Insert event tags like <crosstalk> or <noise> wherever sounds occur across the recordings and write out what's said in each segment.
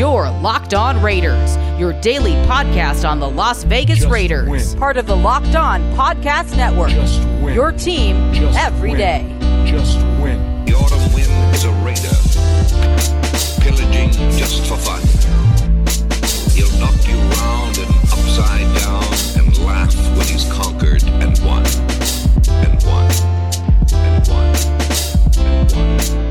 Your Locked On Raiders, your daily podcast on the Las Vegas Just Raiders. win. Part of the Locked On Podcast Network. Just win. Your team every day. Just every win. day. Just win. The autumn wind is a raider, pillaging just for fun. He'll knock you round and upside down and laugh when he's conquered and won, and won, and won, and won,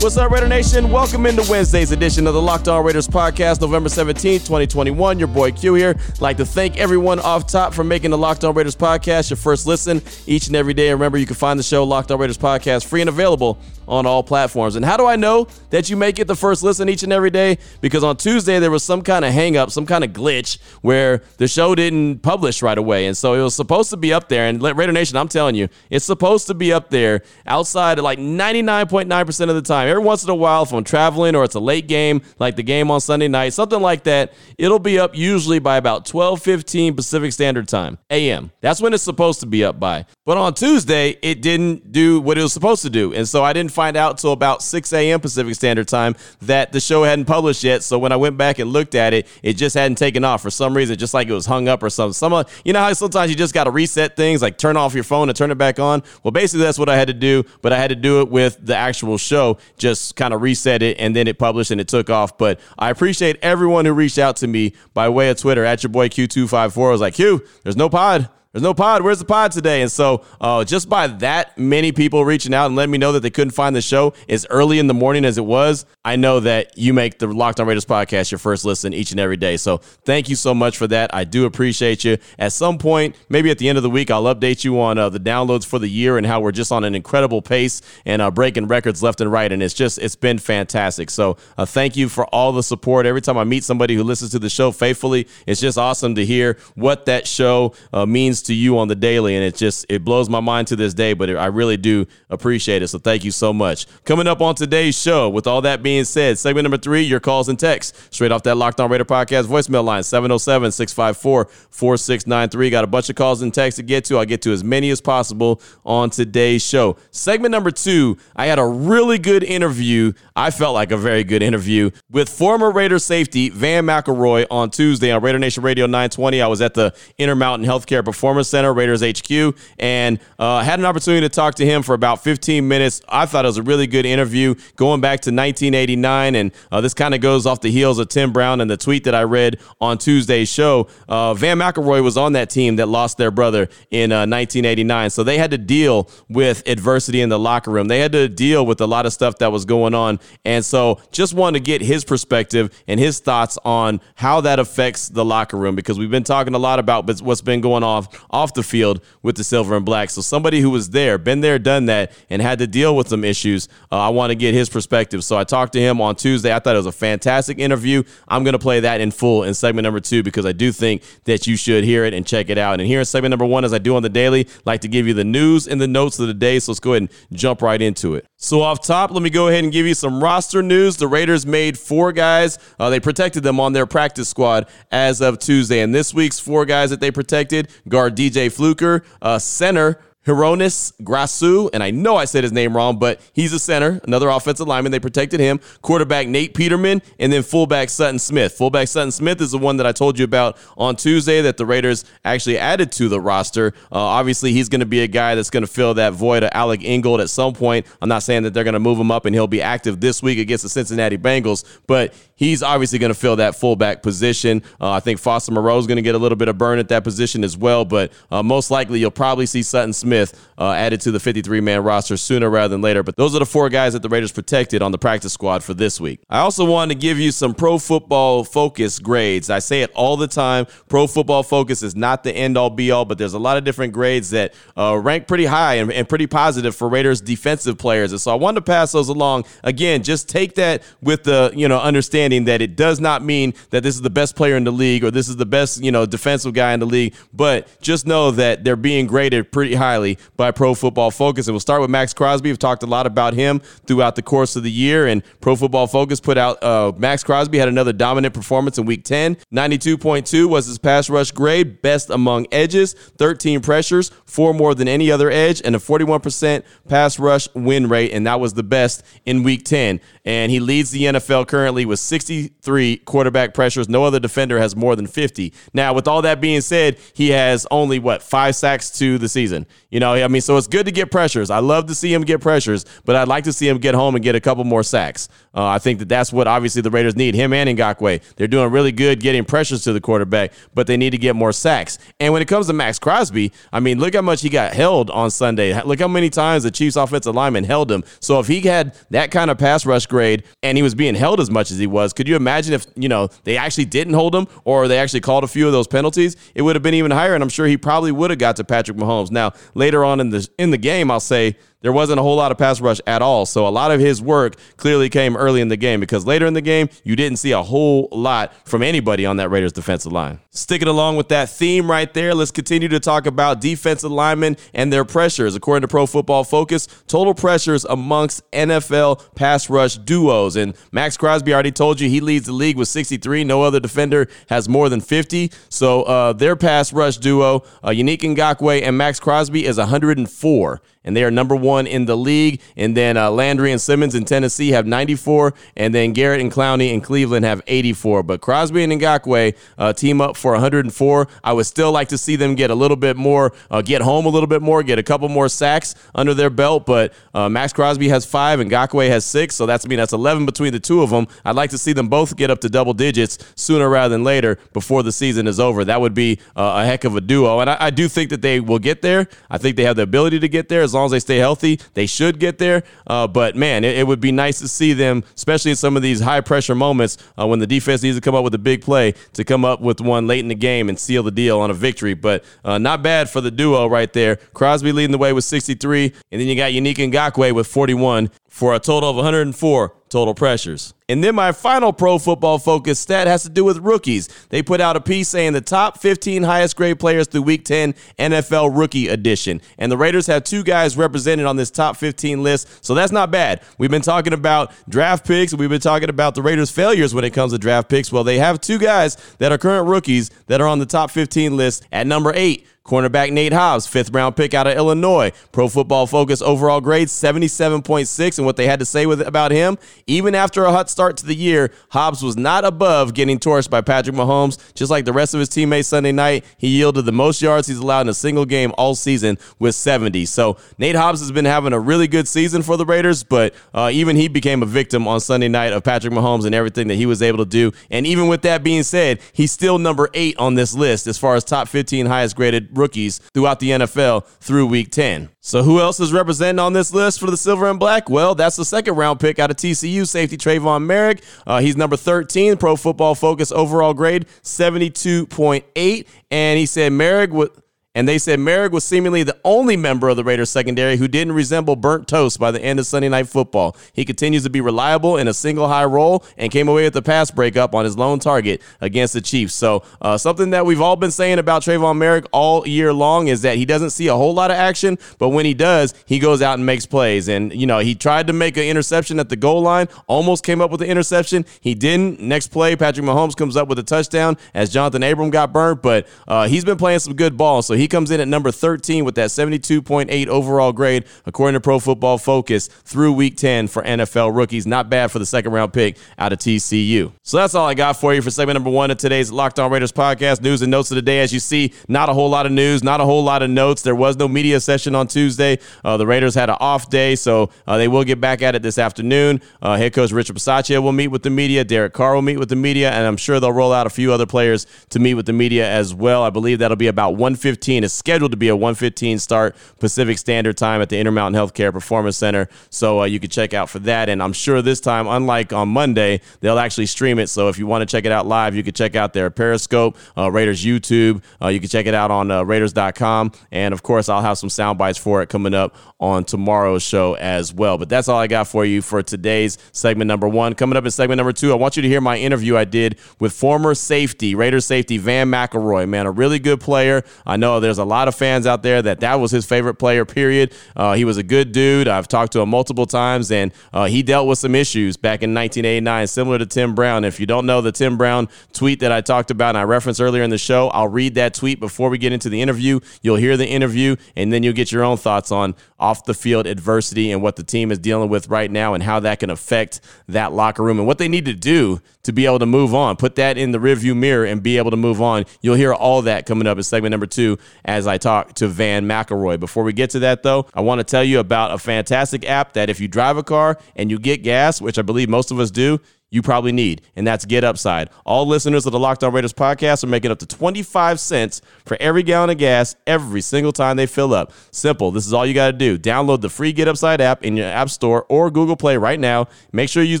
What's up, Raider Nation? Welcome into Wednesday's edition of the Locked On Raiders podcast, November 17th, 2021. Your boy Q here. I'd like to thank everyone off top for making the Locked On Raiders podcast your first listen each and every day. And remember, you can find the show Locked On Raiders podcast free and available on all platforms. And how do I know that you make it the first listen each and every day? Because on Tuesday, there was some kind of hang up, some kind of glitch where the show didn't publish right away. And so it was supposed to be up there. And Raider Nation, I'm telling you, it's supposed to be up there outside of like 99.9% of the time. Every once in a while, if I'm traveling or it's a late game, like the game on Sunday night, something like that, it'll be up usually by about 12:15 Pacific Standard Time, AM. That's when it's supposed to be up by. But on Tuesday, it didn't do what it was supposed to do. And so I didn't find out till about 6 a.m. Pacific Standard Time that the show hadn't published yet. So when I went back and looked at it, it just hadn't taken off for some reason, just like it was hung up or something. Some, uh, you know how sometimes you just got to reset things, like turn off your phone and turn it back on? Well, basically, that's what I had to do, but I had to do it with the actual show, just kind of reset it and then it published and it took off. But I appreciate everyone who reached out to me by way of Twitter at your boy Q254. I was like, Q, there's no pod. There's no pod. Where's the pod today? And so, uh, just by that many people reaching out and letting me know that they couldn't find the show as early in the morning as it was, I know that you make the Locked On Raiders podcast your first listen each and every day. So, thank you so much for that. I do appreciate you. At some point, maybe at the end of the week, I'll update you on uh, the downloads for the year and how we're just on an incredible pace and uh, breaking records left and right. And it's just, it's been fantastic. So, uh, thank you for all the support. Every time I meet somebody who listens to the show faithfully, it's just awesome to hear what that show uh, means to you on the daily and it just it blows my mind to this day but I really do appreciate it so thank you so much coming up on today's show with all that being said segment number three your calls and texts. Straight off that locked on Raider podcast voicemail line 707-654-4693 got a bunch of calls and texts to get to. I'll get to as many as possible on today's show. Segment number two I had a really good interview I felt like a very good interview with former Raider safety Vann McElroy on Tuesday on Raider Nation Radio 920 I was at the Intermountain Healthcare Performance Center, Raiders HQ, and uh, had an opportunity to talk to him for about 15 minutes. I thought it was a really good interview going back to 1989, and uh, this kind of goes off the heels of Tim Brown and the tweet that I read on Tuesday's show. Uh, Vann McElroy was on that team that lost their brother in 1989, so they had to deal with adversity in the locker room. They had to deal with a lot of stuff that was going on, and so just wanted to get his perspective and his thoughts on how that affects the locker room because we've been talking a lot about what's been going on off the field with the silver and black. So somebody who was there, been there, done that, and had to deal with some issues. Uh, I want to get his perspective. So I talked to him on Tuesday. I thought it was a fantastic interview. I'm going to play that in full in segment number two because I do think that you should hear it and check it out. And here in segment number one, as I do on the daily, like to give you the news and the notes of the day. So let's go ahead and jump right into it. So off top, let me go ahead and give you some roster news. The Raiders made four guys. Uh, they protected them on their practice squad as of Tuesday. And this week's four guys that they protected: guard DJ Fluker, uh, center Hieronis Grasu, and I know I said his name wrong, but he's a center, another offensive lineman. They protected him. Quarterback Nate Peterman, and then fullback Sutton Smith. Fullback Sutton Smith is the one that I told you about on Tuesday that the Raiders actually added to the roster. Uh, obviously, he's going to be a guy that's going to fill that void of Alec Ingold at some point. I'm not saying that they're going to move him up and he'll be active this week against the Cincinnati Bengals, but he's obviously going to fill that fullback position. Uh, I think Foster Moreau is going to get a little bit of burn at that position as well, but uh, most likely you'll probably see Sutton Smith uh, added to the 53 man roster sooner rather than later. But those are the four guys that the Raiders protected on the practice squad for this week. I also wanted to give you some pro football focus grades. I say it all the time. Pro football focus is not the end all be all, but there's a lot of different grades that uh, rank pretty high and, and pretty positive for Raiders defensive players. And so I wanted to pass those along. Again, just take that with the you know understanding that it does not mean that this is the best player in the league or this is the best you know defensive guy in the league, but just know that they're being graded pretty highly by Pro Football Focus. And we'll start with Maxx Crosby. We've talked a lot about him throughout the course of the year, and Pro Football Focus put out uh, Maxx Crosby had another dominant performance in Week 10. 92.2 was his pass rush grade, best among edges, 13 pressures, four more than any other edge, and a 41% pass rush win rate, and that was the best in Week 10. And he leads the NFL currently with 63 quarterback pressures. No other defender has more than 50. Now, with all that being said, he has only what five sacks to the season. You know, I mean, so it's good to get pressures. I love to see him get pressures, but I'd like to see him get home and get a couple more sacks. Uh, I think that that's what obviously the Raiders need. Him and Ngakoue, they're doing really good getting pressures to the quarterback, but they need to get more sacks. And when it comes to Maxx Crosby, I mean, look how much he got held on Sunday. Look how many times the Chiefs offensive lineman held him. So if he had that kind of pass rush grade and he was being held as much as he was, could you imagine if, you know, they actually didn't hold him or they actually called a few of those penalties? It would have been even higher, and I'm sure he probably would have got to Patrick Mahomes. Now, later on in the in the game, I'll say there wasn't a whole lot of pass rush at all. So a lot of his work clearly came early in the game because later in the game, you didn't see a whole lot from anybody on that Raiders defensive line. Sticking along with that theme right there, let's continue to talk about defensive linemen and their pressures. According to Pro Football Focus, total pressures amongst NFL pass rush duos. And Maxx Crosby already told you he leads the league with 63. No other defender has more than 50. So uh, their pass rush duo, uh, Yannick Ngakoue and Maxx Crosby, is 104 and they are number one in the league. And then uh, Landry and Simmons in Tennessee have 94, and then Garrett and Clowney in Cleveland have 84. But Crosby and Ngakoue uh, team up for 104. I would still like to see them get a little bit more, uh, get home a little bit more, get a couple more sacks under their belt. But uh, Maxx Crosby has five, and Ngakoue has six, so that's I mean that's 11 between the two of them. I'd like to see them both get up to double digits sooner rather than later before the season is over. That would be uh, a heck of a duo, and I, I do think that they will get there. I think they have the ability to get there as long as they stay healthy, they should get there. Uh, but man, it, it, would be nice to see them, especially in some of these high pressure moments uh, when the defense needs to come up with a big play, to come up with one late in the game and seal the deal on a victory. But uh, not bad for the duo right there. Crosby leading the way with 63, and then you got Yannick Ngakoue with 41 for a total of 104 total pressures. And then my final pro football focus stat has to do with rookies. They put out a piece saying the top 15 highest grade players through week 10 NFL rookie edition. And the Raiders have two guys represented on this top 15 list, so that's not bad. We've been talking about draft picks, we've been talking about the Raiders' failures when it comes to draft picks. Well, they have two guys that are current rookies that are on the top 15 list at number eight. Cornerback Nate Hobbs, fifth round pick out of Illinois. Pro Football Focus overall grade 77.6. And what they had to say with about him, even after a hot start to the year, Hobbs was not above getting torched by Patrick Mahomes. Just like the rest of his teammates Sunday night, he yielded the most yards he's allowed in a single game all season with 70. So Nate Hobbs has been having a really good season for the Raiders, but uh, even he became a victim on Sunday night of Patrick Mahomes and everything that he was able to do. And even with that being said, he's still number eight on this list as far as top 15 highest graded rookies throughout the NFL through week 10. So who else is representing on this list for the silver and black? Well, that's the second round pick out of TCU, safety Tre'von Moehrig. Uh, he's number 13, Pro Football Focus overall grade 72.8. And he said Moehrig would and they said Moehrig was seemingly the only member of the Raiders secondary who didn't resemble burnt toast by the end of Sunday Night Football. He continues to be reliable in a single high roll and came away with the pass breakup on his lone target against the Chiefs. So uh, something that we've all been saying about Tre'von Moehrig all year long is that he doesn't see a whole lot of action, but when he does, he goes out and makes plays. And you know he tried to make an interception at the goal line, almost came up with the interception. He didn't. Next play, Patrick Mahomes comes up with a touchdown as Jonathan Abram got burnt, but uh, he's been playing some good ball. So he comes in at number 13 with that 72.8 overall grade, according to Pro Football Focus, through week 10 for NFL rookies. Not bad for the second round pick out of TCU. So that's all I got for you for segment number one of today's Locked On Raiders podcast. News and notes of the day. As you see, not a whole lot of news, not a whole lot of notes. There was no media session on Tuesday. Uh, the Raiders had an off day, so uh, they will get back at it this afternoon. Uh, head coach Richard Bisaccia will meet with the media. Derek Carr will meet with the media, and I'm sure they'll roll out a few other players to meet with the media as well. I believe that'll be about 115. It's scheduled to be a 115 start Pacific Standard Time at the Intermountain Healthcare Performance Center. So uh, you can check out for that. And I'm sure this time, unlike on Monday, they'll actually stream it. So if you want to check it out live, you can check out their Periscope, uh, Raiders YouTube. Uh, you can check it out on uh, Raiders.com. And of course, I'll have some sound bites for it coming up on tomorrow's show as well. But that's all I got for you for today's segment number one. Coming up in segment number two, I want you to hear my interview I did with former safety, Raiders safety Vann McElroy. Man, a really good player. I know there's a lot of fans out there that that was his favorite player. Period. Uh, he was a good dude. I've talked to him multiple times, and uh, he dealt with some issues back in 1989, similar to Tim Brown. If you don't know the Tim Brown tweet that I talked about and I referenced earlier in the show, I'll read that tweet before we get into the interview. You'll hear the interview, and then you'll get your own thoughts on off the field adversity and what the team is dealing with right now and how that can affect that locker room and what they need to do to be able to move on. Put that in the rearview mirror and be able to move on. You'll hear all that coming up in segment number two as I talk to Vann McElroy. Before we get to that, though, I want to tell you about a fantastic app that if you drive a car and you get gas, which I believe most of us do, you probably need, and that's Get Upside. All listeners of the Lockdown Raiders podcast are making up to 25 cents for every gallon of gas every single time they fill up. Simple. This is all you got to do. Download the free Get Upside app in your App Store or Google Play right now. Make sure you use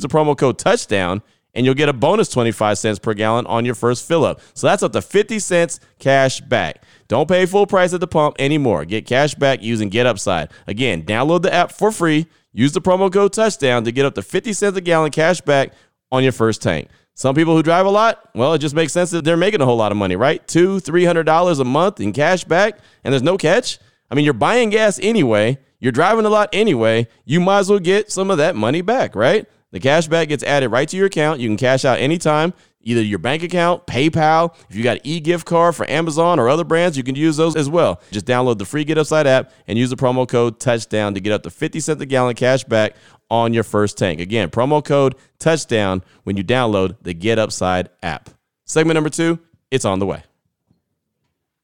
the promo code Touchdown and you'll get a bonus 25 cents per gallon on your first fill up. So that's up to 50 cents cash back. Don't pay full price at the pump anymore. Get cash back using Get Upside. Again, download the app for free. Use the promo code touchdown to get up to 50 cents a gallon cash back on your first tank. Some people who drive a lot, well, it just makes sense that they're making a whole lot of money, right? Two, three hundred dollars a month in cash back, and there's no catch. I mean, you're buying gas anyway, you're driving a lot anyway. You might as well get some of that money back, right? The cash back gets added right to your account. You can cash out anytime, either your bank account, PayPal. If you got an e-gift card for Amazon or other brands, you can use those as well. Just download the free Get Upside app and use the promo code Touchdown to get up to 50 cents a gallon cash back on your first tank. Again, promo code Touchdown when you download the Get Upside app. Segment number two, it's on the way.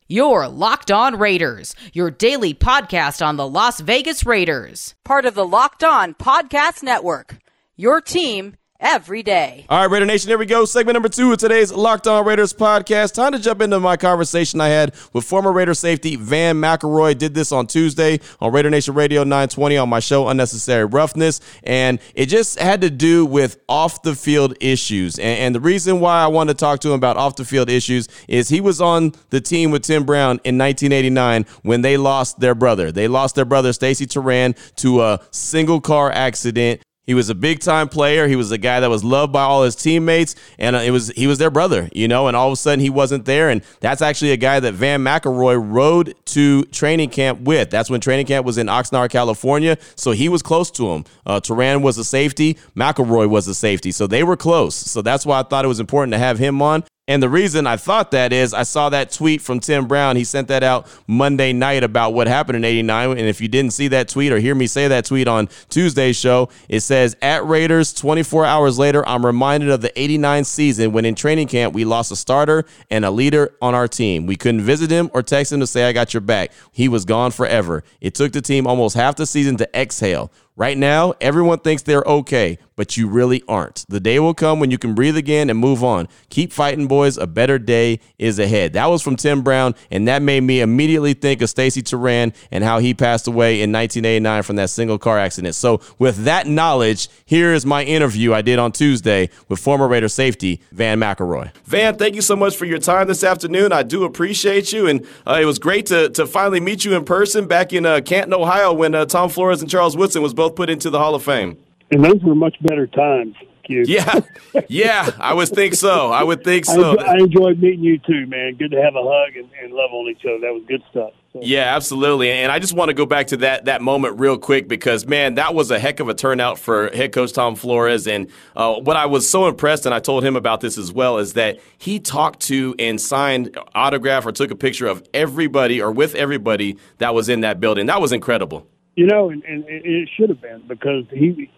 Your Locked On Raiders, your daily podcast on the Las Vegas Raiders. Part of the Locked On Podcast Network. Your team every day. All right, Raider Nation, here we go. Segment number two of today's Locked On Raiders podcast. Time to jump into my conversation I had with former Raider safety Vann McElroy. Did this on Tuesday on Raider Nation Radio 920 on my show Unnecessary Roughness, and it just had to do with off the field issues. And, and the reason why I wanted to talk to him about off the field issues is he was on the team with Tim Brown in 1989 when they lost their brother. They lost their brother Stacey Toran to a single car accident he was a big time player. He was a guy that was loved by all his teammates, and uh, it was he was their brother, you know. And all of a sudden, he wasn't there, and that's actually a guy that Vann McElroy rode to training camp with. That's when training camp was in Oxnard, California, so he was close to him. Uh, Toran was a safety, McElroy was a safety, so they were close. So that's why I thought it was important to have him on. And the reason I thought that is I saw that tweet from Tim Brown. He sent that out Monday night about what happened in 89. And if you didn't see that tweet or hear me say that tweet on Tuesday's show, it says, At Raiders, 24 hours later, I'm reminded of the 89 season when in training camp we lost a starter and a leader on our team. We couldn't visit him or text him to say, I got your back. He was gone forever. It took the team almost half the season to exhale. Right now, everyone thinks they're okay, but you really aren't. The day will come when you can breathe again and move on. Keep fighting, boys. A better day is ahead. That was from Tim Brown, and that made me immediately think of Stacey Toran and how he passed away in 1989 from that single car accident. So, with that knowledge, here is my interview I did on Tuesday with former Raider safety Vann McElroy. Vann, thank you so much for your time this afternoon. I do appreciate you, and uh, it was great to, to finally meet you in person back in uh, Canton, Ohio, when uh, Tom Flores and Charles Woodson was both both put into the Hall of Fame. And those were much better times. Yeah, yeah, I would think so. I would think so. I, I enjoyed meeting you too, man. Good to have a hug and, and love on each other. That was good stuff. So. Yeah, absolutely. And I just want to go back to that that moment real quick because man, that was a heck of a turnout for head coach Tom Flores. And uh, what I was so impressed, and I told him about this as well, is that he talked to and signed autograph or took a picture of everybody or with everybody that was in that building. That was incredible. You know, and, and it should have been because he,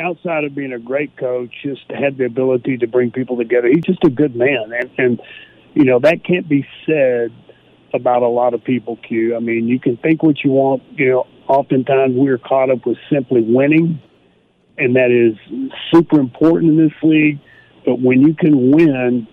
outside of being a great coach, just had the ability to bring people together. He's just a good man, and and you know that can't be said about a lot of people. Q. I mean, you can think what you want. You know, oftentimes we're caught up with simply winning, and that is super important in this league. But when you can win,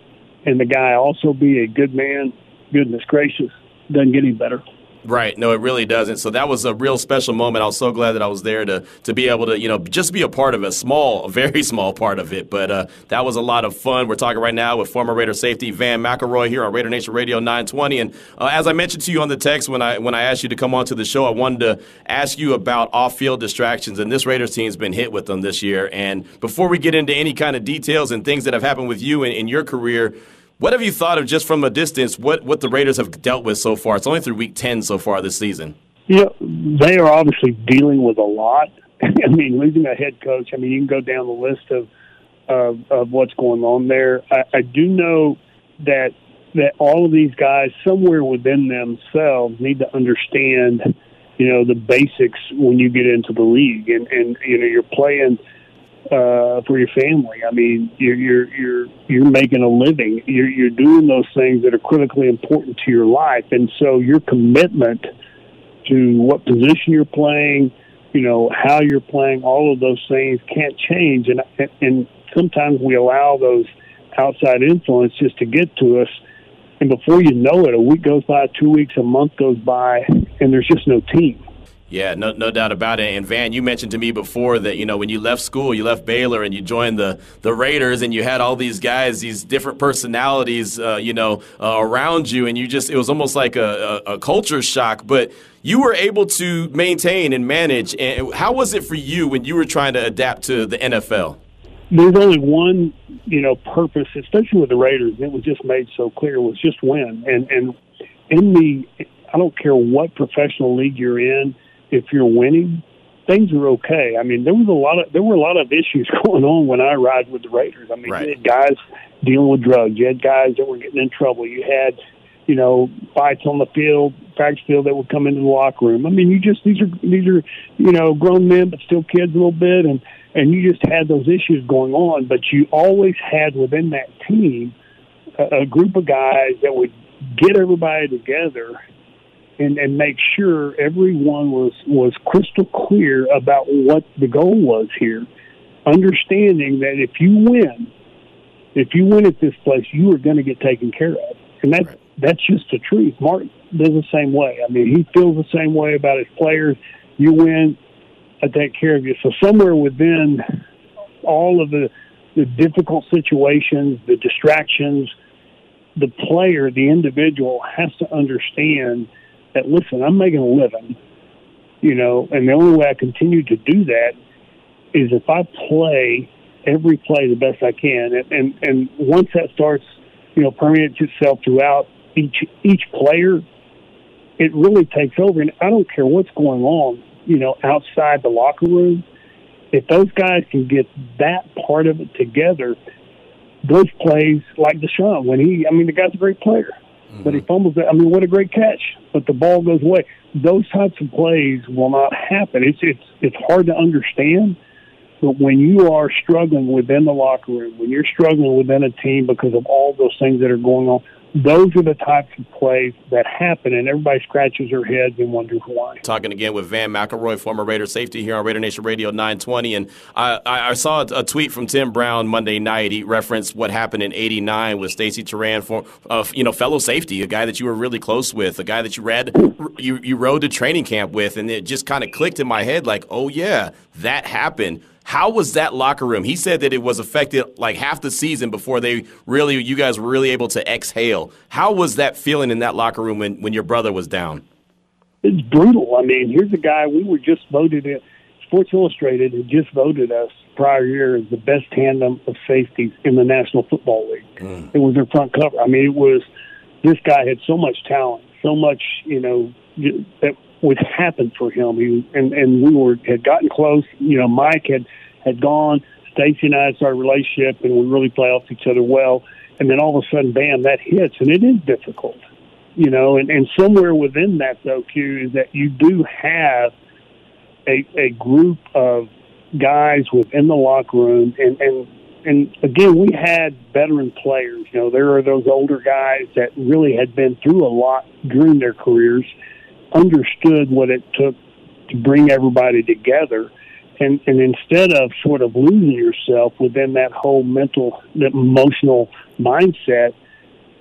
and the guy also be a good man, goodness gracious, doesn't get any better. Right. No, it really doesn't. So that was a real special moment. I was so glad that I was there to to be able to, you know, just be a part of a small, a very <laughs> small part of it. But uh, that was a lot of fun. We're talking right now with former Raider safety Vann McElroy here on Raider Nation Radio 920. And uh, as I mentioned to you on the text when I when I asked you to come on to the show, I wanted to ask you about off-field distractions. And this Raiders team's been hit with them this year. And before we get into any kind of details and things that have happened with you in, in your career, What have you thought of just from a distance? What what the Raiders have dealt with so far? It's only through week ten so far this season. Yeah, they are obviously dealing with a lot. <laughs> I mean, losing a head coach. I mean, you can go down the list of of, of what's going on there. I, I do know that that all of these guys, somewhere within themselves, need to understand, you know, the basics when you get into the league, and and you know, you're playing uh, for your family. I mean, you're you're you're you're making a living. You're you're doing those things that are critically important to your life, and so your commitment to what position you're playing, you know, how you're playing, all of those things can't change, and and sometimes we allow those outside influence just to get to us. And before you know it, a week goes by, two weeks, a month goes by, and there's just no team. Yeah, no, no doubt about it. And Vann, you mentioned to me before that you know when you left school, you left Baylor and you joined the the Raiders, and you had all these guys, these different personalities, uh, you know, uh, around you, and you just it was almost like a, a, a, culture shock. But you were able to maintain and manage. And how was it for you when you were trying to adapt to the NFL? There's only one, you know, purpose, especially with the Raiders. It was just made so clear was just win. And and in the, I don't care what professional league you're in if you're winning, things are okay. I mean, there was a lot of there were a lot of issues <laughs> going on when I ride with the Raiders. I mean, right. you had guys dealing with drugs, you had guys that were getting in trouble, you had you know fights on the field, practice field that would come into the locker room. I mean, you just these are these are you know grown men but still kids a little bit, and and you just had those issues going on. But you always had within that team a, a group of guys that would get everybody together and, and make sure everyone was, was crystal clear about what the goal was here. Understanding that if you win, if you win at this place, you are going to get taken care of. And that, right. that's just the truth. Mark does the same way. I mean, he feels the same way about his players. You win, I take care of you. So somewhere within all of the, the difficult situations, the distractions, the player, the individual has to understand – that listen, I'm making a living, you know, and the only way I continue to do that is if I play every play the best I can, and and, and once that starts, you know, permeates itself throughout each each player, it really takes over. And I don't care what's going on, you know, outside the locker room. If those guys can get that part of it together, those plays like DeSean when he, I mean, the guy's a great player mm-hmm. but he fumbles it. I mean, what a great catch! But the ball goes away. Those types of plays will not happen. It's it's it's hard to understand. But when you are struggling within the locker room, when you're struggling within a team because of all those things that are going on, those are the types of plays that happen, and everybody scratches their heads and wonders why. Talking again with Vann McElroy, former Raider safety here on Raider Nation Radio 920, and I, I saw a tweet from Tim Brown Monday night. He referenced what happened in '89 with Stacey Toran, for uh, you know fellow safety, a guy that you were really close with, a guy that you read you you rode to training camp with, and it just kind of clicked in my head like, oh yeah, that happened how was that locker room? He said that it was affected like half the season before they really, you guys were really able to exhale. How was that feeling in that locker room when, when your brother was down? It's brutal. I mean, here's a guy we were just voted in. Sports Illustrated had just voted us prior year as the best tandem of safeties in the National Football League. Mm. It was their front cover. I mean, it was this guy had so much talent, so much, you know, that would happen for him. He and and we were had gotten close. You know, Mike had had gone. Stacey and I started a relationship, and we really play off each other well. And then all of a sudden, bam, that hits, and it is difficult. You know, and and somewhere within that though, Q is that you do have a a group of guys within the locker room, and and and again, we had veteran players. You know, there are those older guys that really had been through a lot during their careers understood what it took to bring everybody together. And, and instead of sort of losing yourself within that whole mental, that emotional mindset,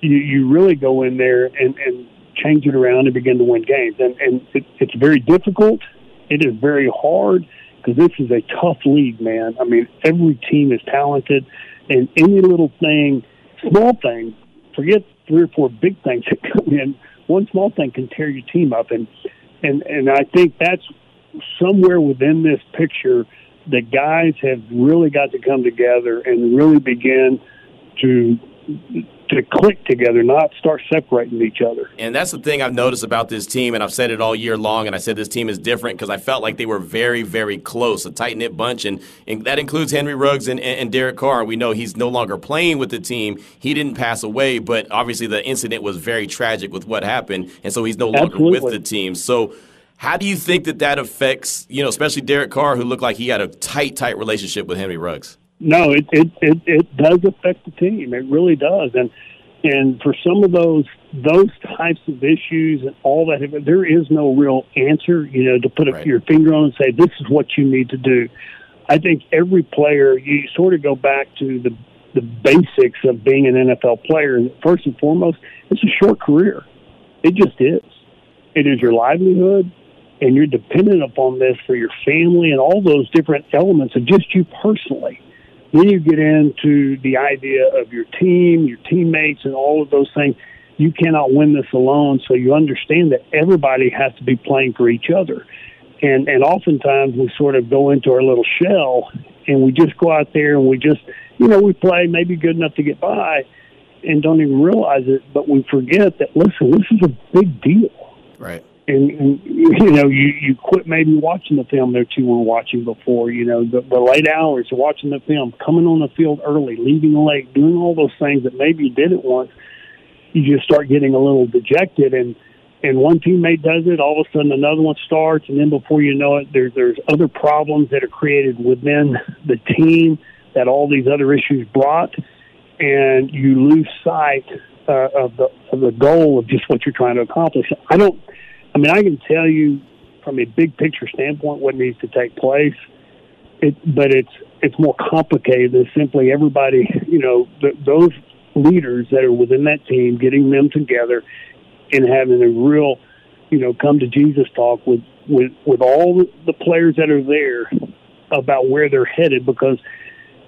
you, you really go in there and, and change it around and begin to win games. And, and it, it's very difficult. It is very hard because this is a tough league, man. I mean, every team is talented, and any little thing, small thing, forget three or four big things that come in one small thing can tear your team up, and and and I think that's somewhere within this picture the guys have really got to come together and really begin to to click together, not start separating each other. And that's the thing I've noticed about this team, and I've said it all year long. And I said this team is different because I felt like they were very, very close, a tight knit bunch, and, and that includes Henry Ruggs and, and, and Derek Carr. We know he's no longer playing with the team. He didn't pass away, but obviously the incident was very tragic with what happened, and so he's no longer Absolutely. with the team. So. How do you think that that affects, you know, especially Derek Carr, who looked like he had a tight, tight relationship with Henry Ruggs? No, it, it, it, it does affect the team. It really does. And and for some of those those types of issues and all that, there is no real answer. You know, to put Right. your finger on and say this is what you need to do. I think every player you sort of go back to the the basics of being an NFL player. And first and foremost, it's a short career. It just is. It is your livelihood, and you're dependent upon this for your family and all those different elements of just you personally. Then you get into the idea of your team, your teammates, and all of those things. You cannot win this alone, so you understand that everybody has to be playing for each other. And and oftentimes we sort of go into our little shell and we just go out there and we just you know, we play maybe good enough to get by and don't even realize it, but we forget that listen, this is a big deal Right. And, and you know you you quit maybe watching the film that you were watching before you know the, the late hours watching the film coming on the field early leaving late doing all those things that maybe you didn't want you just start getting a little dejected and and one teammate does it all of a sudden another one starts and then before you know it there there's other problems that are created within the team that all these other issues brought and you lose sight uh, of the of the goal of just what you're trying to accomplish. I don't. I mean, I can tell you from a big picture standpoint what needs to take place. It, but it's it's more complicated than simply everybody. You know, th- those leaders that are within that team, getting them together and having a real, you know, come to Jesus talk with with with all the players that are there about where they're headed. Because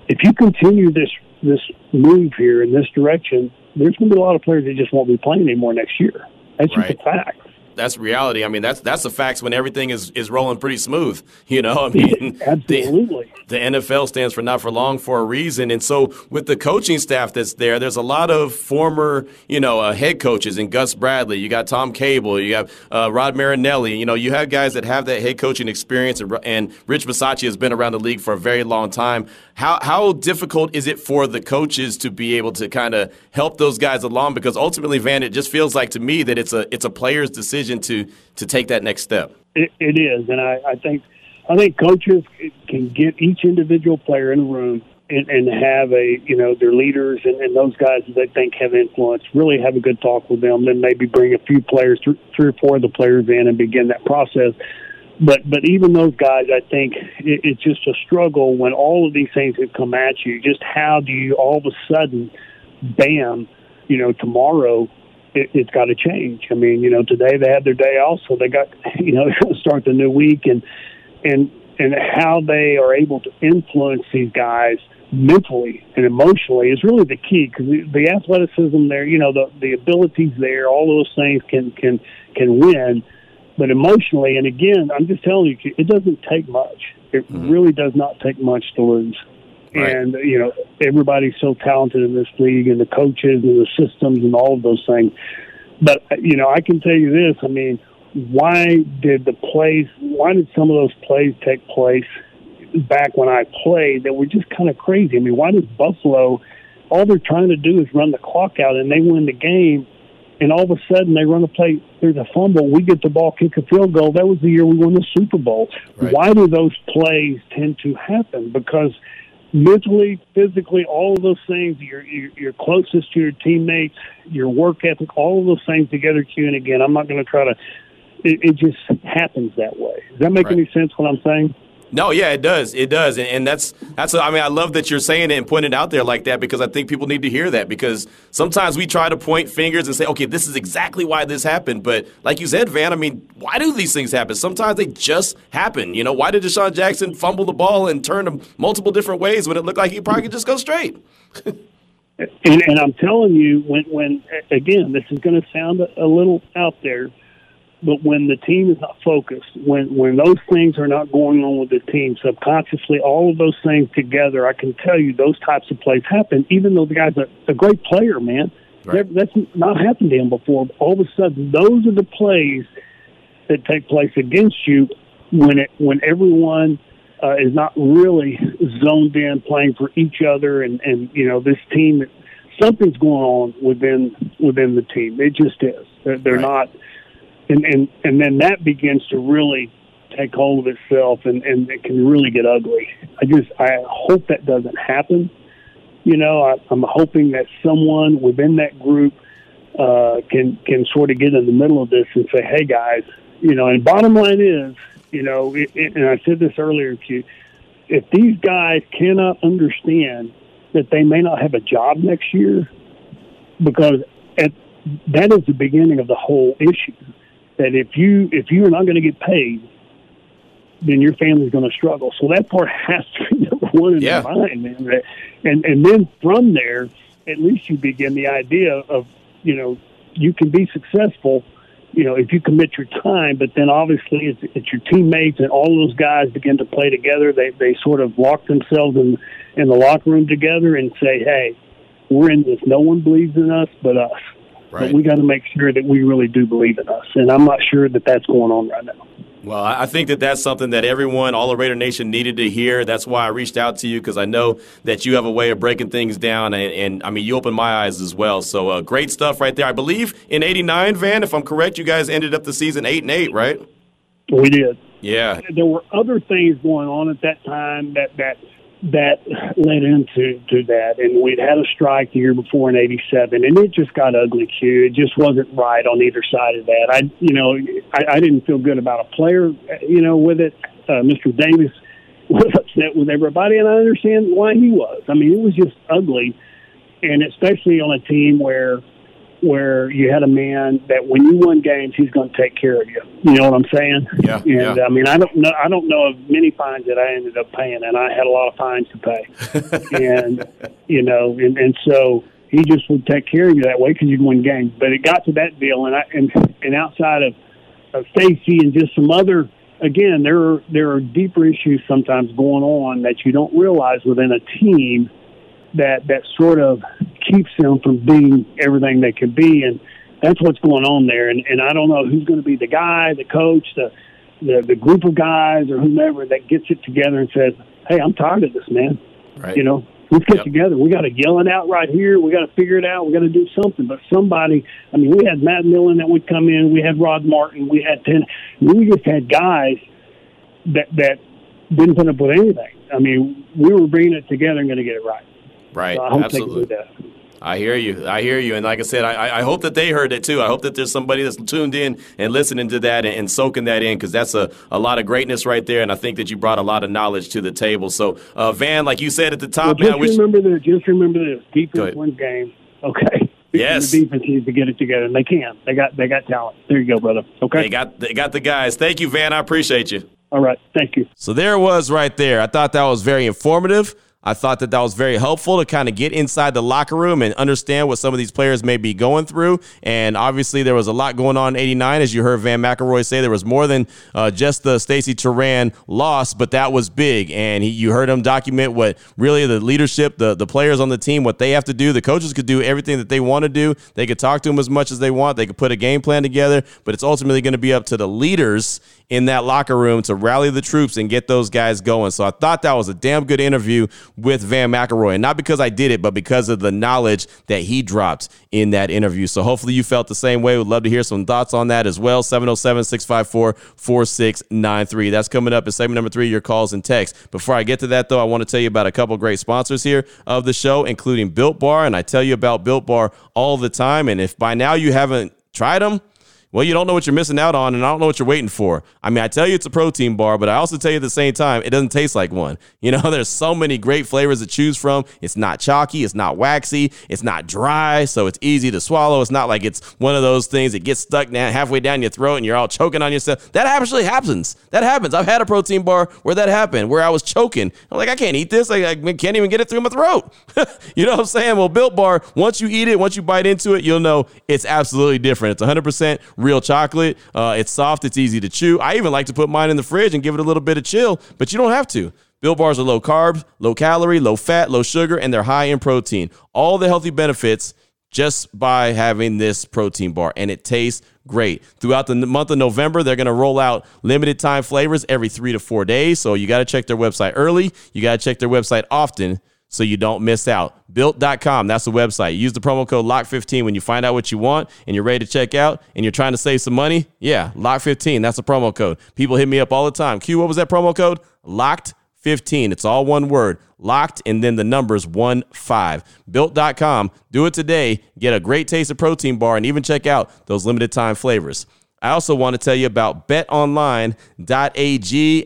if you continue this this move here in this direction, there's going to be a lot of players that just won't be playing anymore next year. That's just a fact. That's reality. I mean, that's that's the facts when everything is, is rolling pretty smooth. <laughs> You know, I mean, <laughs> the, Absolutely. the NFL stands for not for long for a reason. And so, with the coaching staff that's there, there's a lot of former, you know, uh, head coaches and Gus Bradley. You got Tom Cable. You got uh, Rod Marinelli. You know, you have guys that have that head coaching experience. And, and Rich Bisaccia has been around the league for a very long time. How how difficult is it for the coaches to be able to kind of help those guys along? Because ultimately, Vann, it just feels like to me that it's a it's a player's decision to to take that next step. It, it is, and I, I think I think coaches can get each individual player in a room and, and have a you know their leaders and, and those guys that they think have influence. Really have a good talk with them. Then maybe bring a few players, th- three or four of the players in, and begin that process. But but even those guys, I think it, it's just a struggle when all of these things have come at you. Just how do you all of a sudden, bam, you know, tomorrow it, it's got to change. I mean, you know, today they had their day off, so they got, <laughs> you know, they're going to start the new week, and and and how they are able to influence these guys mentally and emotionally is really the key because the, the athleticism there, you know, the the abilities there, all those things can can can win, but emotionally, and again, I'm just telling you, it doesn't take much. It mm-hmm. really does not take much to lose. Right. And you know everybody's so talented in this league, and the coaches and the systems and all of those things. But you know, I can tell you this. I mean, why did the plays? Why did some of those plays take place back when I played that were just kind of crazy? I mean, why does Buffalo? All they're trying to do is run the clock out, and they win the game. And all of a sudden, they run a play. There's a fumble. We get the ball, kick a field goal. That was the year we won the Super Bowl. Right. Why do those plays tend to happen? Because mentally, physically, all of those things, you're, you're, you're closest to your teammates, your work ethic, all of those things together, Q. And again, I'm not going to try to, it, it just happens that way. Does that make Right. any sense what I'm saying? No, yeah, it does. It does, and, and that's that's. I mean, I love that you're saying it and pointing it out there like that because I think people need to hear that because sometimes we try to point fingers and say, okay, this is exactly why this happened, but like you said, Vann, I mean, why do these things happen? Sometimes they just happen. You know, why did DeSean Jackson fumble the ball and turn them multiple different ways when it looked like he probably could just go straight? <laughs> And, and I'm telling you, when, when again, this is going to sound a, a little out there, but when the team is not focused, when when those things are not going on with the team subconsciously, all of those things together, I can tell you those types of plays happen. Even though the guy's a, a great player, man, Right. That's not happened to him before. All of a sudden, those are the plays that take place against you when it when everyone uh, is not really zoned in playing for each other and and you know this team something's going on within within the team it just is they're, they're right. not and and and then that begins to really take hold of itself and and it can really get ugly i just i hope that doesn't happen you know I, i'm hoping that someone within that group uh can can sort of get in the middle of this and say hey guys you know and bottom line is you know, it, it, and I said this earlier, Q. If these guys cannot understand that they may not have a job next year, because at, that is the beginning of the whole issue. That if you if you are not going to get paid, then your family's going to struggle. So that part <laughs> has to be number one in yeah. their mind, man. And and then from there, at least you begin the idea of you know you can be successful you know, if you commit your time, but then obviously it's, it's your teammates and all those guys begin to play together. They they sort of lock themselves in in the locker room together and say, "Hey, we're in this. No one believes in us but us. Right. But we got to make sure that we really do believe in us." And I'm not sure that that's going on right now. Well, I think that that's something that everyone, all of Raider Nation, needed to hear. That's why I reached out to you because I know that you have a way of breaking things down, and, and I mean, you opened my eyes as well. So uh, great stuff right there. I believe in '89, Vann, if I'm correct, you guys ended up the season eight and eight, right? We did. Yeah. There were other things going on at that time that that that led into to that. And we'd had a strike the year before in '87, and it just got ugly. Q. It just wasn't right on either side of that. I, you know, I, I didn't feel good about a player, you know, with it. Uh, Mr. Davis <laughs> was upset with everybody, and I understand why he was. I mean, it was just ugly, and especially on a team where where you had a man that when you won games, he's going to take care of you. You know what I'm saying? Yeah. And yeah. I mean, I don't know. I don't know of many fines that I ended up paying, and I had a lot of fines to pay. <laughs> and you know, and and so he just would take care of you that way because you'd win games. But it got to that deal, and I and and outside of of Stacey and just some other. Again, there are there are deeper issues sometimes going on that you don't realize within a team that that sort of keeps them from being everything they could be, and that's what's going on there. And, and I don't know who's going to be the guy, the coach, the, the the group of guys, or whomever that gets it together and says, "Hey, I'm tired of this, man. Right. You know, let's get yep. together. We got to yell it out right here. We got to figure it out. We got to do something. But somebody, I mean, we had Matt Millen that would come in. We had Rod Martin. We had ten. We just had guys that that didn't put up with anything. I mean, we were bringing it together and going to get it right. Right. So Absolutely. They do that. I hear you. I hear you. And like I said, I, I hope that they heard it too. I hope that there's somebody that's tuned in and listening to that and, and soaking that in because that's a, a lot of greatness right there. And I think that you brought a lot of knowledge to the table. So, uh, Vann, like you said at the top, well, just wish- remember this. Just remember this. Defense wins game. Okay. <laughs> Yes. The defense needs to get it together, and they can. They got they got talent. There you go, brother. Okay. They got they got the guys. Thank you, Vann. I appreciate you. All right. Thank you. So there it was right there. I thought that was very informative. I thought that that was very helpful to kind of get inside the locker room and understand what some of these players may be going through. And obviously, there was a lot going on in 89. As you heard Vann McElroy say, there was more than uh, just the Stacey Toran loss, but that was big. And he, you heard him document what really the leadership, the, the players on the team, what they have to do. The coaches could do everything that they want to do. They could talk to them as much as they want. They could put a game plan together, but it's ultimately going to be up to the leaders in that locker room to rally the troops and get those guys going. So I thought that was a damn good interview with Vann McElroy. And not because I did it, but because of the knowledge that he dropped in that interview. So hopefully you felt the same way. Would love to hear some thoughts on that as well. 707 654 4693. That's coming up in segment number three, your calls and texts. Before I get to that, though, I want to tell you about a couple great sponsors here of the show, including Built Bar. And I tell you about Built Bar all the time. And if by now you haven't tried them, well, you don't know what you're missing out on, and I don't know what you're waiting for. I mean, I tell you it's a protein bar, but I also tell you at the same time, it doesn't taste like one. <laughs> You know, there's so many great flavors to choose from. It's not chalky, it's not waxy, it's not dry, so it's easy to swallow. It's not like it's one of those things that gets stuck down halfway down your throat and you're all choking on yourself. That actually happens. That happens. I've had a protein bar where that happened, where I was choking. I'm like, I can't eat this. I, I can't even get it through my throat. <laughs> you know what I'm saying? Well, Built Bar, once you eat it, once you bite into it, you'll know it's absolutely different. It's 100% real chocolate. Uh, it's soft. It's easy to chew. I even like to put mine in the fridge and give it a little bit of chill, but you don't have to. Built bars are low carbs, low calorie, low fat, low sugar, and they're high in protein. All the healthy benefits just by having this protein bar, and it tastes great. Throughout the month of November, they're going to roll out limited time flavors every three to four days. So you got to check their website early. You got to check their website often so you don't miss out. Built.com, that's the website. Use the promo code LOCK15 when you find out what you want and you're ready to check out and you're trying to save some money. Yeah, LOCK15, that's the promo code. People hit me up all the time. Q, what was that promo code? Locked 15. It's all one word. Locked and then the numbers 1 5. Built.com. Do it today. Get a great taste of protein bar and even check out those limited time flavors. I also want to tell you about betonline.ag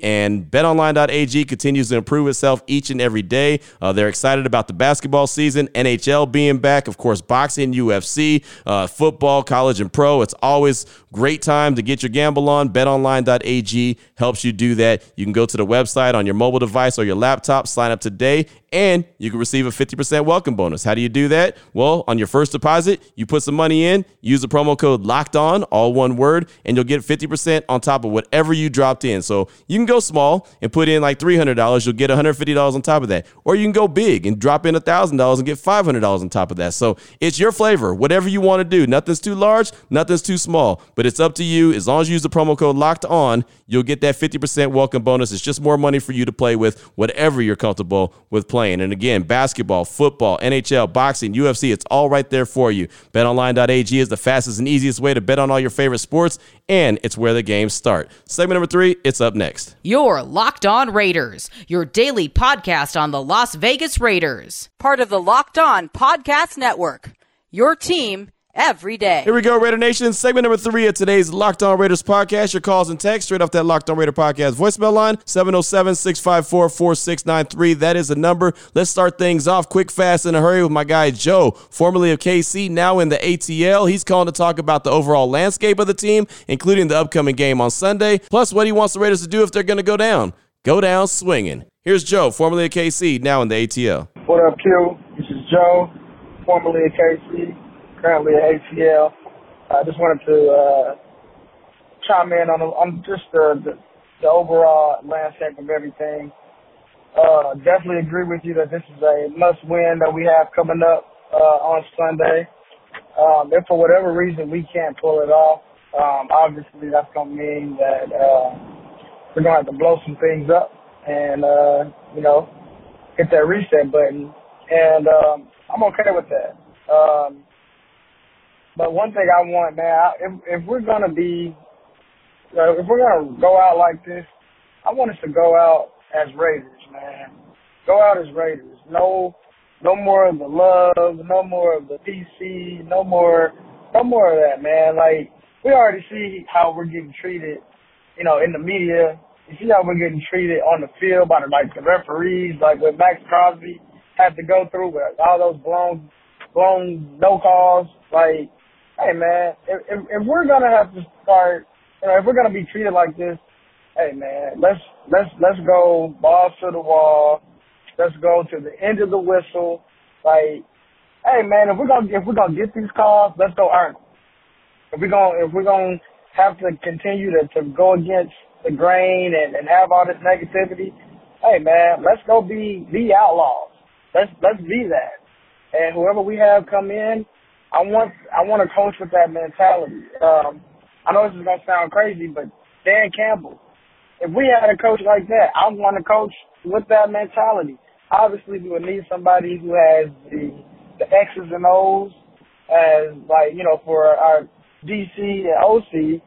and betonline.ag continues to improve itself each and every day. Uh, they're excited about the basketball season, NHL being back, of course, boxing, UFC, uh, football, college, and pro. It's always great time to get your gamble on. betonline.ag helps you do that. You can go to the website on your mobile device or your laptop, sign up today, and you can receive a 50% welcome bonus. How do you do that? Well, on your first deposit, you put some money in, use the promo code locked on, all one word, and you'll get 50% on top of whatever you dropped in. So you can go small and put in like $300, you'll get $150 on top of that. Or you can go big and drop in $1,000 and get $500 on top of that. So it's your flavor, whatever you want to do. Nothing's too large, nothing's too small, but it's up to you. As long as you use the promo code locked on, you'll get that 50% welcome bonus. It's just more money for you to play with, whatever you're comfortable with playing. And again, basketball, football, NHL, boxing, UFC, it's all right there for you. BetOnline.ag is the fastest and easiest way to bet on all your favorite sports, and it's where the games start. Segment number three, it's up next. Your Locked On Raiders, your daily podcast on the Las Vegas Raiders, part of the Locked On Podcast Network. Your team every day. Here we go, Raider Nation. Segment number three of today's Locked On Raiders podcast. Your calls and text straight off that Locked On Raider podcast voicemail line 707 654 4693. That is the number. Let's start things off quick, fast, in a hurry with my guy Joe, formerly of KC, now in the ATL. He's calling to talk about the overall landscape of the team, including the upcoming game on Sunday, plus what he wants the Raiders to do if they're going to go down. Go down swinging. Here's Joe, formerly of KC, now in the ATL. What up, Q? This is Joe, formerly of KC currently at ATL. I just wanted to uh, chime in on on just the, the, the overall landscape of everything. Uh, definitely agree with you that this is a must win that we have coming up uh, on Sunday. Um, if for whatever reason we can't pull it off, um, obviously that's going to mean that uh, we're going to have to blow some things up and, uh, you know, hit that reset button. And um, I'm okay with that. Um, but one thing I want, man, if if we're gonna be, if we're gonna go out like this, I want us to go out as Raiders, man. Go out as Raiders. No, no more of the love, no more of the PC, no more, no more of that, man. Like we already see how we're getting treated, you know, in the media. You see how we're getting treated on the field by the, like the referees, like what Maxx Crosby had to go through with all those blown, blown no calls. Like hey man, if, if, if we're gonna have to start, you know, if we're gonna be treated like this, hey man, let's let's let's go balls to the wall. Let's go to the end of the whistle. Like, hey man, if we're gonna if we're gonna get these calls, let's go earn them. If we're gonna if we're gonna have to continue to, to go against the grain and, and have all this negativity, hey man, let's go be be outlaws. Let's let's be that. And whoever we have come in, I want I want to coach with that mentality. Um, I know this is gonna sound crazy, but Dan Campbell, if we had a coach like that, I want to coach with that mentality. Obviously, we would need somebody who has the the X's and O's as like you know for our DC and OC,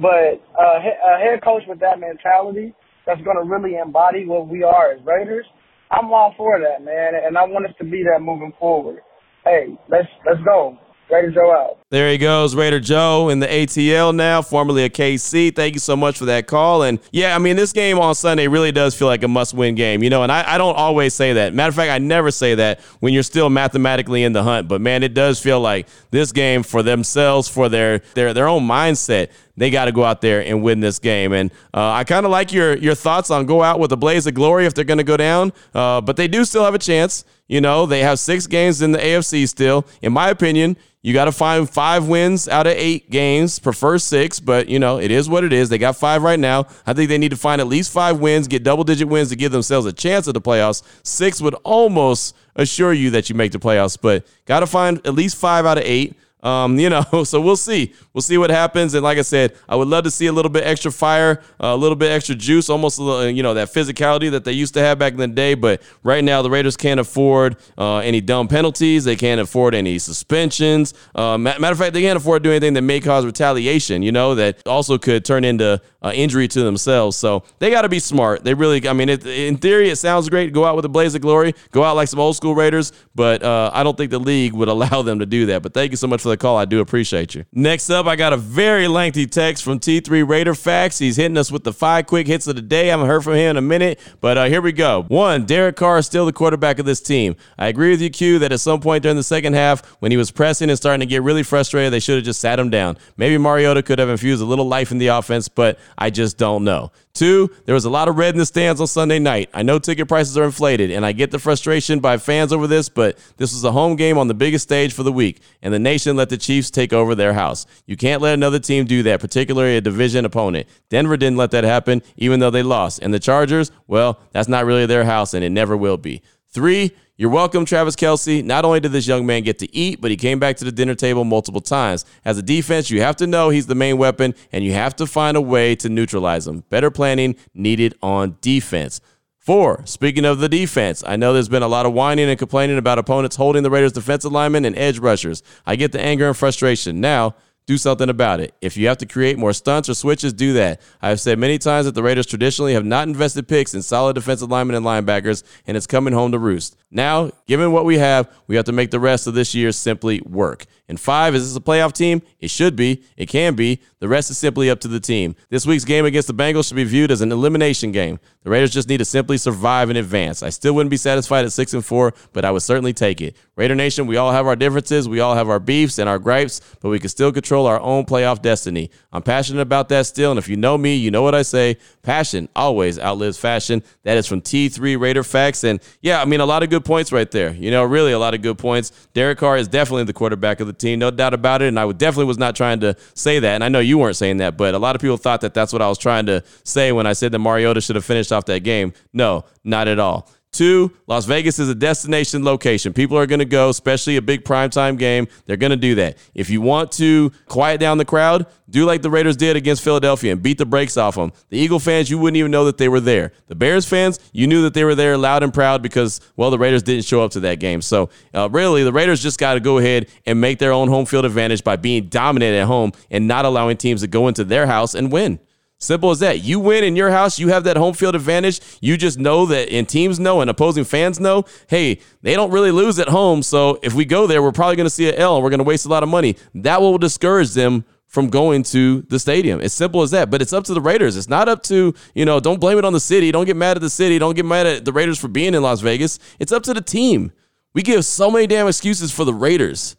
but a head coach with that mentality that's going to really embody what we are as Raiders. I'm all for that, man, and I want us to be that moving forward. Hey, let's let's go. Raider Joe out. There he goes, Raider Joe in the ATL now, formerly a KC. Thank you so much for that call. And yeah, I mean, this game on Sunday really does feel like a must win game, you know, and I, I don't always say that. Matter of fact, I never say that when you're still mathematically in the hunt. But man, it does feel like this game for themselves, for their their their own mindset, they got to go out there and win this game. And uh, I kind of like your your thoughts on go out with a blaze of glory if they're going to go down, uh, but they do still have a chance. You know, they have six games in the AFC still. In my opinion, you got to find five wins out of eight games, prefer six, but you know, it is what it is. They got five right now. I think they need to find at least five wins, get double digit wins to give themselves a chance at the playoffs. Six would almost assure you that you make the playoffs, but got to find at least five out of eight. Um, you know, <laughs> so we'll see. We'll see what happens. And like I said, I would love to see a little bit extra fire, uh, a little bit extra juice, almost little, you know, that physicality that they used to have back in the day. But right now, the Raiders can't afford uh, any dumb penalties. They can't afford any suspensions. Uh, matter of fact, they can't afford to do anything that may cause retaliation. You know, that also could turn into uh, injury to themselves. So they got to be smart. They really, I mean, it, in theory, it sounds great. Go out with a blaze of glory. Go out like some old school Raiders. But uh, I don't think the league would <laughs> allow them to do that. But thank you so much for the call. I do appreciate you. Next up, I got a very lengthy text from T3 Raider Facts. He's hitting us with the five quick hits of the day. I haven't heard from him in a minute, but uh, here we go. One, Derek Carr is still the quarterback of this team. I agree with you, Q, that at some point during the second half, when he was pressing and starting to get really frustrated, they should have just sat him down. Maybe Mariota could have infused a little life in the offense, but I just don't know. Two, there was a lot of red in the stands on Sunday night. I know ticket prices are inflated, and I get the frustration by fans over this, but this was a home game on the biggest stage for the week, and the nation let the Chiefs take over their house. You can't let another team do that, particularly a division opponent. Denver didn't let that happen, even though they lost. And the Chargers, well, that's not really their house, and it never will be. Three, you're welcome, Travis Kelce. Not only did this young man get to eat, but he came back to the dinner table multiple times. As a defense, you have to know he's the main weapon, and you have to find a way to neutralize him. Better planning needed on defense. Four, speaking of the defense, I know there's been a lot of whining and complaining about opponents holding the Raiders' defensive linemen and edge rushers. I get the anger and frustration. Now, do something about it. If you have to create more stunts or switches, do that. I have said many times that the Raiders traditionally have not invested picks in solid defensive linemen and linebackers, and it's coming home to roost. Now, given what we have, we have to make the rest of this year simply work. And five, is this a playoff team? It should be. It can be. The rest is simply up to the team. This week's game against the Bengals should be viewed as an elimination game. The Raiders just need to simply survive and advance. I still wouldn't be satisfied at six and four, but I would certainly take it. Raider Nation, we all have our differences, we all have our beefs and our gripes, but we can still control our own playoff destiny. I'm passionate about that still, and if you know me, you know what I say. Passion always outlives fashion. That is from T3 Raider Facts. And yeah, I mean, a lot of good points right there. You know, really a lot of good points. Derek Carr is definitely the quarterback of the team, no doubt about it. And I definitely was not trying to say that. And I know you weren't saying that, but a lot of people thought that that's what I was trying to say when I said that Mariota should have finished off that game. No, not at all. Two, Las Vegas is a destination location. People are going to go, especially a big primetime game. They're going to do that. If you want to quiet down the crowd, do like the Raiders did against Philadelphia and beat the brakes off them. The Eagle fans, you wouldn't even know that they were there. The Bears fans, you knew that they were there loud and proud because, well, the Raiders didn't show up to that game. So, uh, really, the Raiders just got to go ahead and make their own home field advantage by being dominant at home and not allowing teams to go into their house and win. Simple as that. You win in your house, you have that home field advantage. You just know that, and teams know, and opposing fans know, hey, they don't really lose at home. So if we go there, we're probably going to see an L and we're going to waste a lot of money. That will discourage them from going to the stadium. It's simple as that. But it's up to the Raiders. It's not up to, you know, don't blame it on the city. Don't get mad at the city. Don't get mad at the Raiders for being in Las Vegas. It's up to the team. We give so many damn excuses for the Raiders.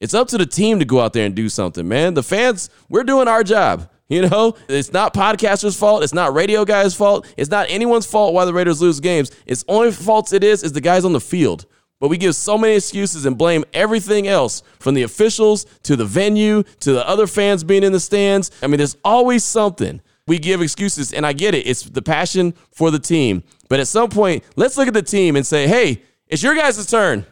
It's up to the team to go out there and do something, man. The fans, we're doing our job. You know, it's not podcasters' fault. It's not radio guys' fault. It's not anyone's fault why the Raiders lose games. It's only faults it is is the guys on the field. But we give so many excuses and blame everything else from the officials to the venue to the other fans being in the stands. I mean, there's always something. We give excuses, and I get it. It's the passion for the team. But at some point, let's look at the team and say, hey, it's your guys' turn.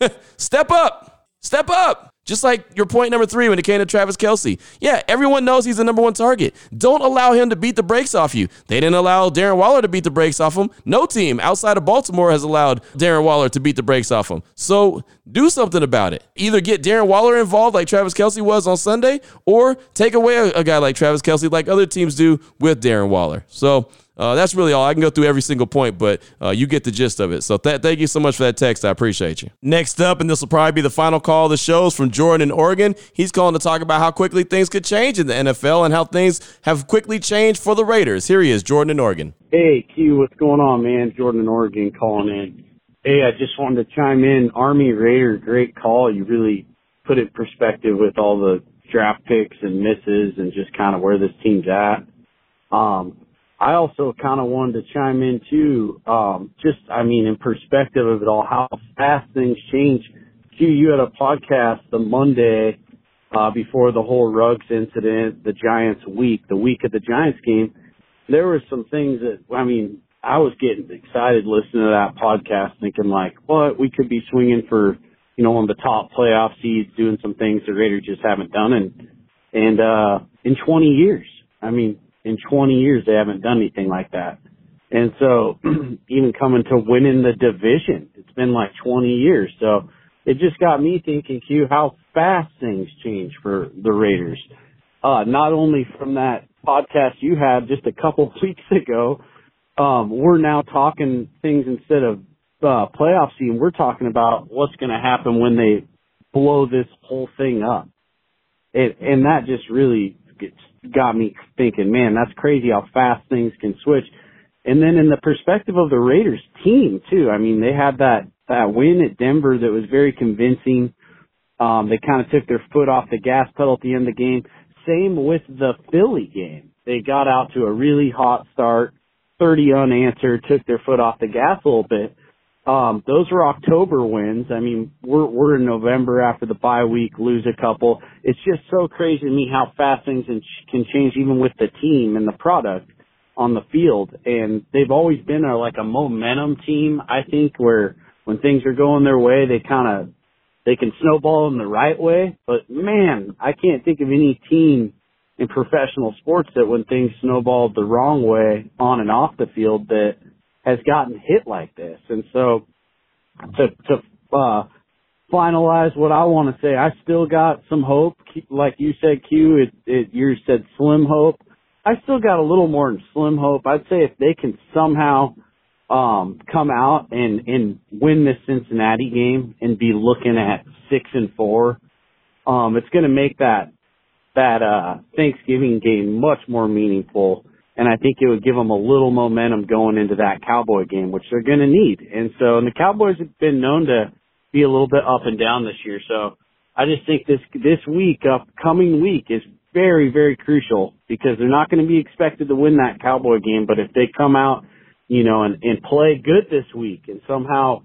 <laughs> Step up. Step up. Just like your point number three when it came to Travis Kelce. Yeah, everyone knows he's the number one target. Don't allow him to beat the brakes off you. They didn't allow Darren Waller to beat the brakes off him. No team outside of Baltimore has allowed Darren Waller to beat the brakes off him. So do something about it. Either get Darren Waller involved like Travis Kelce was on Sunday, or take away a, a guy like Travis Kelsey like other teams do with Darren Waller. So uh, that's really all. I can go through every single point, but uh, you get the gist of it. So th- thank you so much for that text. I appreciate you. Next up, and this will probably be the final call of the show, is from Jordan in Oregon. He's calling to talk about how quickly things could change in the NFL and how things have quickly changed for the Raiders. Here he is, Jordan in Oregon. Hey, Q, what's going on, man? Jordan in Oregon calling in. Hey, I just wanted to chime in. Army Raider, great call. You really put it in perspective with all the draft picks and misses and just kind of where this team's at. Um, I also kind of wanted to chime in too, um, just, I mean, in perspective of it all, how fast things change. Q, you had a podcast the Monday, uh, before the whole Ruggs incident, the Giants week, the week of the Giants game, there were some things that, I mean, I was getting excited listening to that podcast thinking like, what, we could be swinging for, you know, one of the top playoff seeds, doing some things the Raiders just haven't done. And, and, uh, in 20 years, I mean, in 20 years, they haven't done anything like that. And so <clears throat> even coming to winning the division, it's been like 20 years. So it just got me thinking, Q, how fast things change for the Raiders. Uh, not only from that podcast you had just a couple <laughs> weeks ago, um, we're now talking things instead of uh, playoff season, We're talking about what's going to happen when they blow this whole thing up. It, and that just really gets, got me thinking, man, that's crazy how fast things can switch. And then in the perspective of the Raiders team too, I mean, they had that, that win at Denver that was very convincing. Um, they kind of took their foot off the gas pedal at the end of the game. Same with the Philly game. They got out to a really hot start, 30 unanswered, took their foot off the gas a little bit. Um, those were October wins. I mean, we're, we're in November after the bye week, lose a couple. It's just so crazy to me how fast things can change even with the team and the product on the field. And they've always been a, like a momentum team, I think, where when things are going their way, they kind of, they can snowball in the right way. But man, I can't think of any team in professional sports that when things snowballed the wrong way on and off the field that has gotten hit like this. And so to, to, uh, finalize what I want to say, I still got some hope. Like you said, Q, it, it, you said slim hope. I still got a little more than slim hope. I'd say if they can somehow um come out and and win this Cincinnati game and be looking at six and four, um, it's gonna make that that uh Thanksgiving game much more meaningful and I think it would give them a little momentum going into that Cowboy game, which they're going to need. And so, and the Cowboys have been known to be a little bit up and down this year. So I just think this, this week, upcoming week is very, very crucial because they're not going to be expected to win that Cowboy game. But if they come out, you know, and, and play good this week and somehow,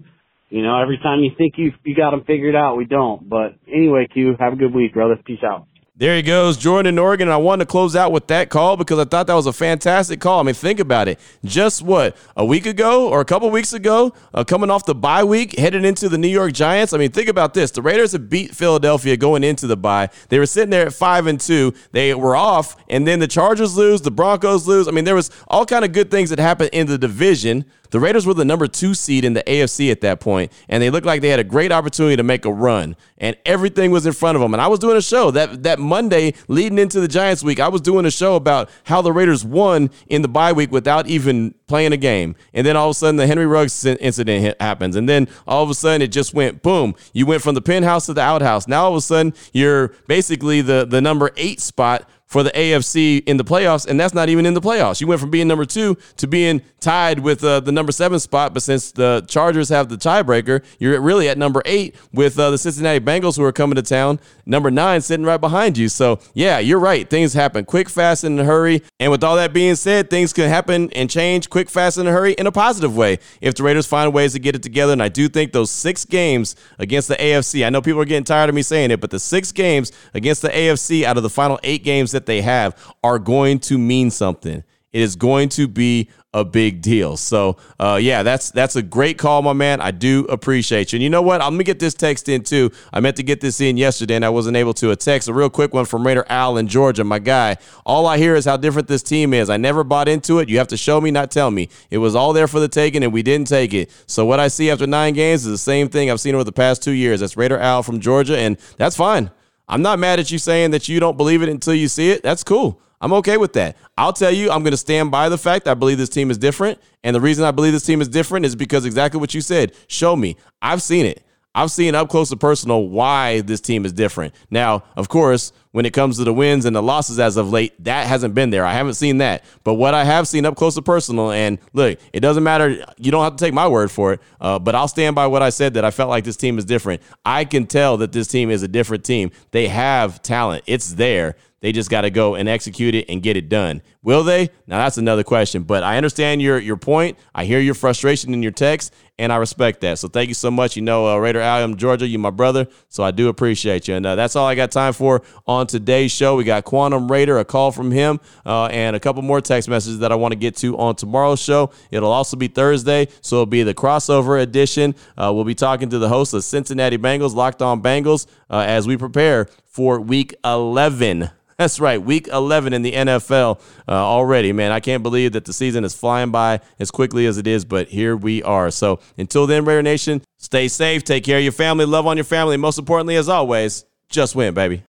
you know, every time you think you you got them figured out, we don't. But anyway, Q, have a good week, brother. Peace out. There he goes, Jordan in Oregon. And I wanted to close out with that call because I thought that was a fantastic call. I mean, think about it. Just what, a week ago or a couple weeks ago, uh, coming off the bye week, headed into the New York Giants. I mean, think about this. The Raiders have beat Philadelphia going into the bye. They were sitting there at 5 and 2. They were off, and then the Chargers lose, the Broncos lose. I mean, there was all kind of good things that happened in the division. The Raiders were the number two seed in the AFC at that point, and they looked like they had a great opportunity to make a run, and everything was in front of them. And I was doing a show that that Monday leading into the Giants week. I was doing a show about how the Raiders won in the bye week without even playing a game, and then all of a sudden the Henry Ruggs incident happens, and then all of a sudden it just went boom. You went from the penthouse to the outhouse. Now all of a sudden you're basically the the number eight spot for the AFC in the playoffs, and that's not even in the playoffs. You went from being number two to being tied with uh, the number seven spot, but since the Chargers have the tiebreaker, you're really at number eight with uh, the Cincinnati Bengals who are coming to town, number nine sitting right behind you. So, yeah, you're right. Things happen quick, fast, and in a hurry. And with all that being said, things can happen and change quick, fast, and in a hurry in a positive way if the Raiders find ways to get it together. And I do think those six games against the AFC, I know people are getting tired of me saying it, but the six games against the AFC out of the final eight games that that they have are going to mean something. It is going to be a big deal. So, uh, yeah, that's that's a great call, my man. I do appreciate you. And you know what? I'm gonna get this text in too. I meant to get this in yesterday, and I wasn't able to. A text, a real quick one from Raider Al in Georgia, my guy. All I hear is how different this team is. I never bought into it. You have to show me, not tell me. It was all there for the taking, and we didn't take it. So what I see after nine games is the same thing I've seen over the past two years. That's Raider Al from Georgia, and that's fine. I'm not mad at you saying that you don't believe it until you see it. That's cool. I'm okay with that. I'll tell you, I'm going to stand by the fact I believe this team is different. And the reason I believe this team is different is because exactly what you said. Show me. I've seen it. I've seen up close and personal why this team is different. Now, of course, when it comes to the wins and the losses as of late, that hasn't been there. I haven't seen that. But what I have seen up close and personal, and look, it doesn't matter. You don't have to take my word for it, uh, but I'll stand by what I said that I felt like this team is different. I can tell that this team is a different team. They have talent, it's there. They just got to go and execute it and get it done. Will they? Now that's another question. But I understand your your point. I hear your frustration in your text, and I respect that. So thank you so much. You know, uh, Raider Al, Georgia. You my brother, so I do appreciate you. And uh, that's all I got time for on today's show. We got Quantum Raider, a call from him, uh, and a couple more text messages that I want to get to on tomorrow's show. It'll also be Thursday, so it'll be the crossover edition. Uh, we'll be talking to the host of Cincinnati Bengals, Locked On Bengals, uh, as we prepare for Week 11 <laughs> that's right, week 11 in the NFL uh, already, man. I can't believe that the season is flying by as quickly as it is, but here we are. So until then, Raider Nation, stay safe, take care of your family, love on your family, and most importantly, as always, just win, baby.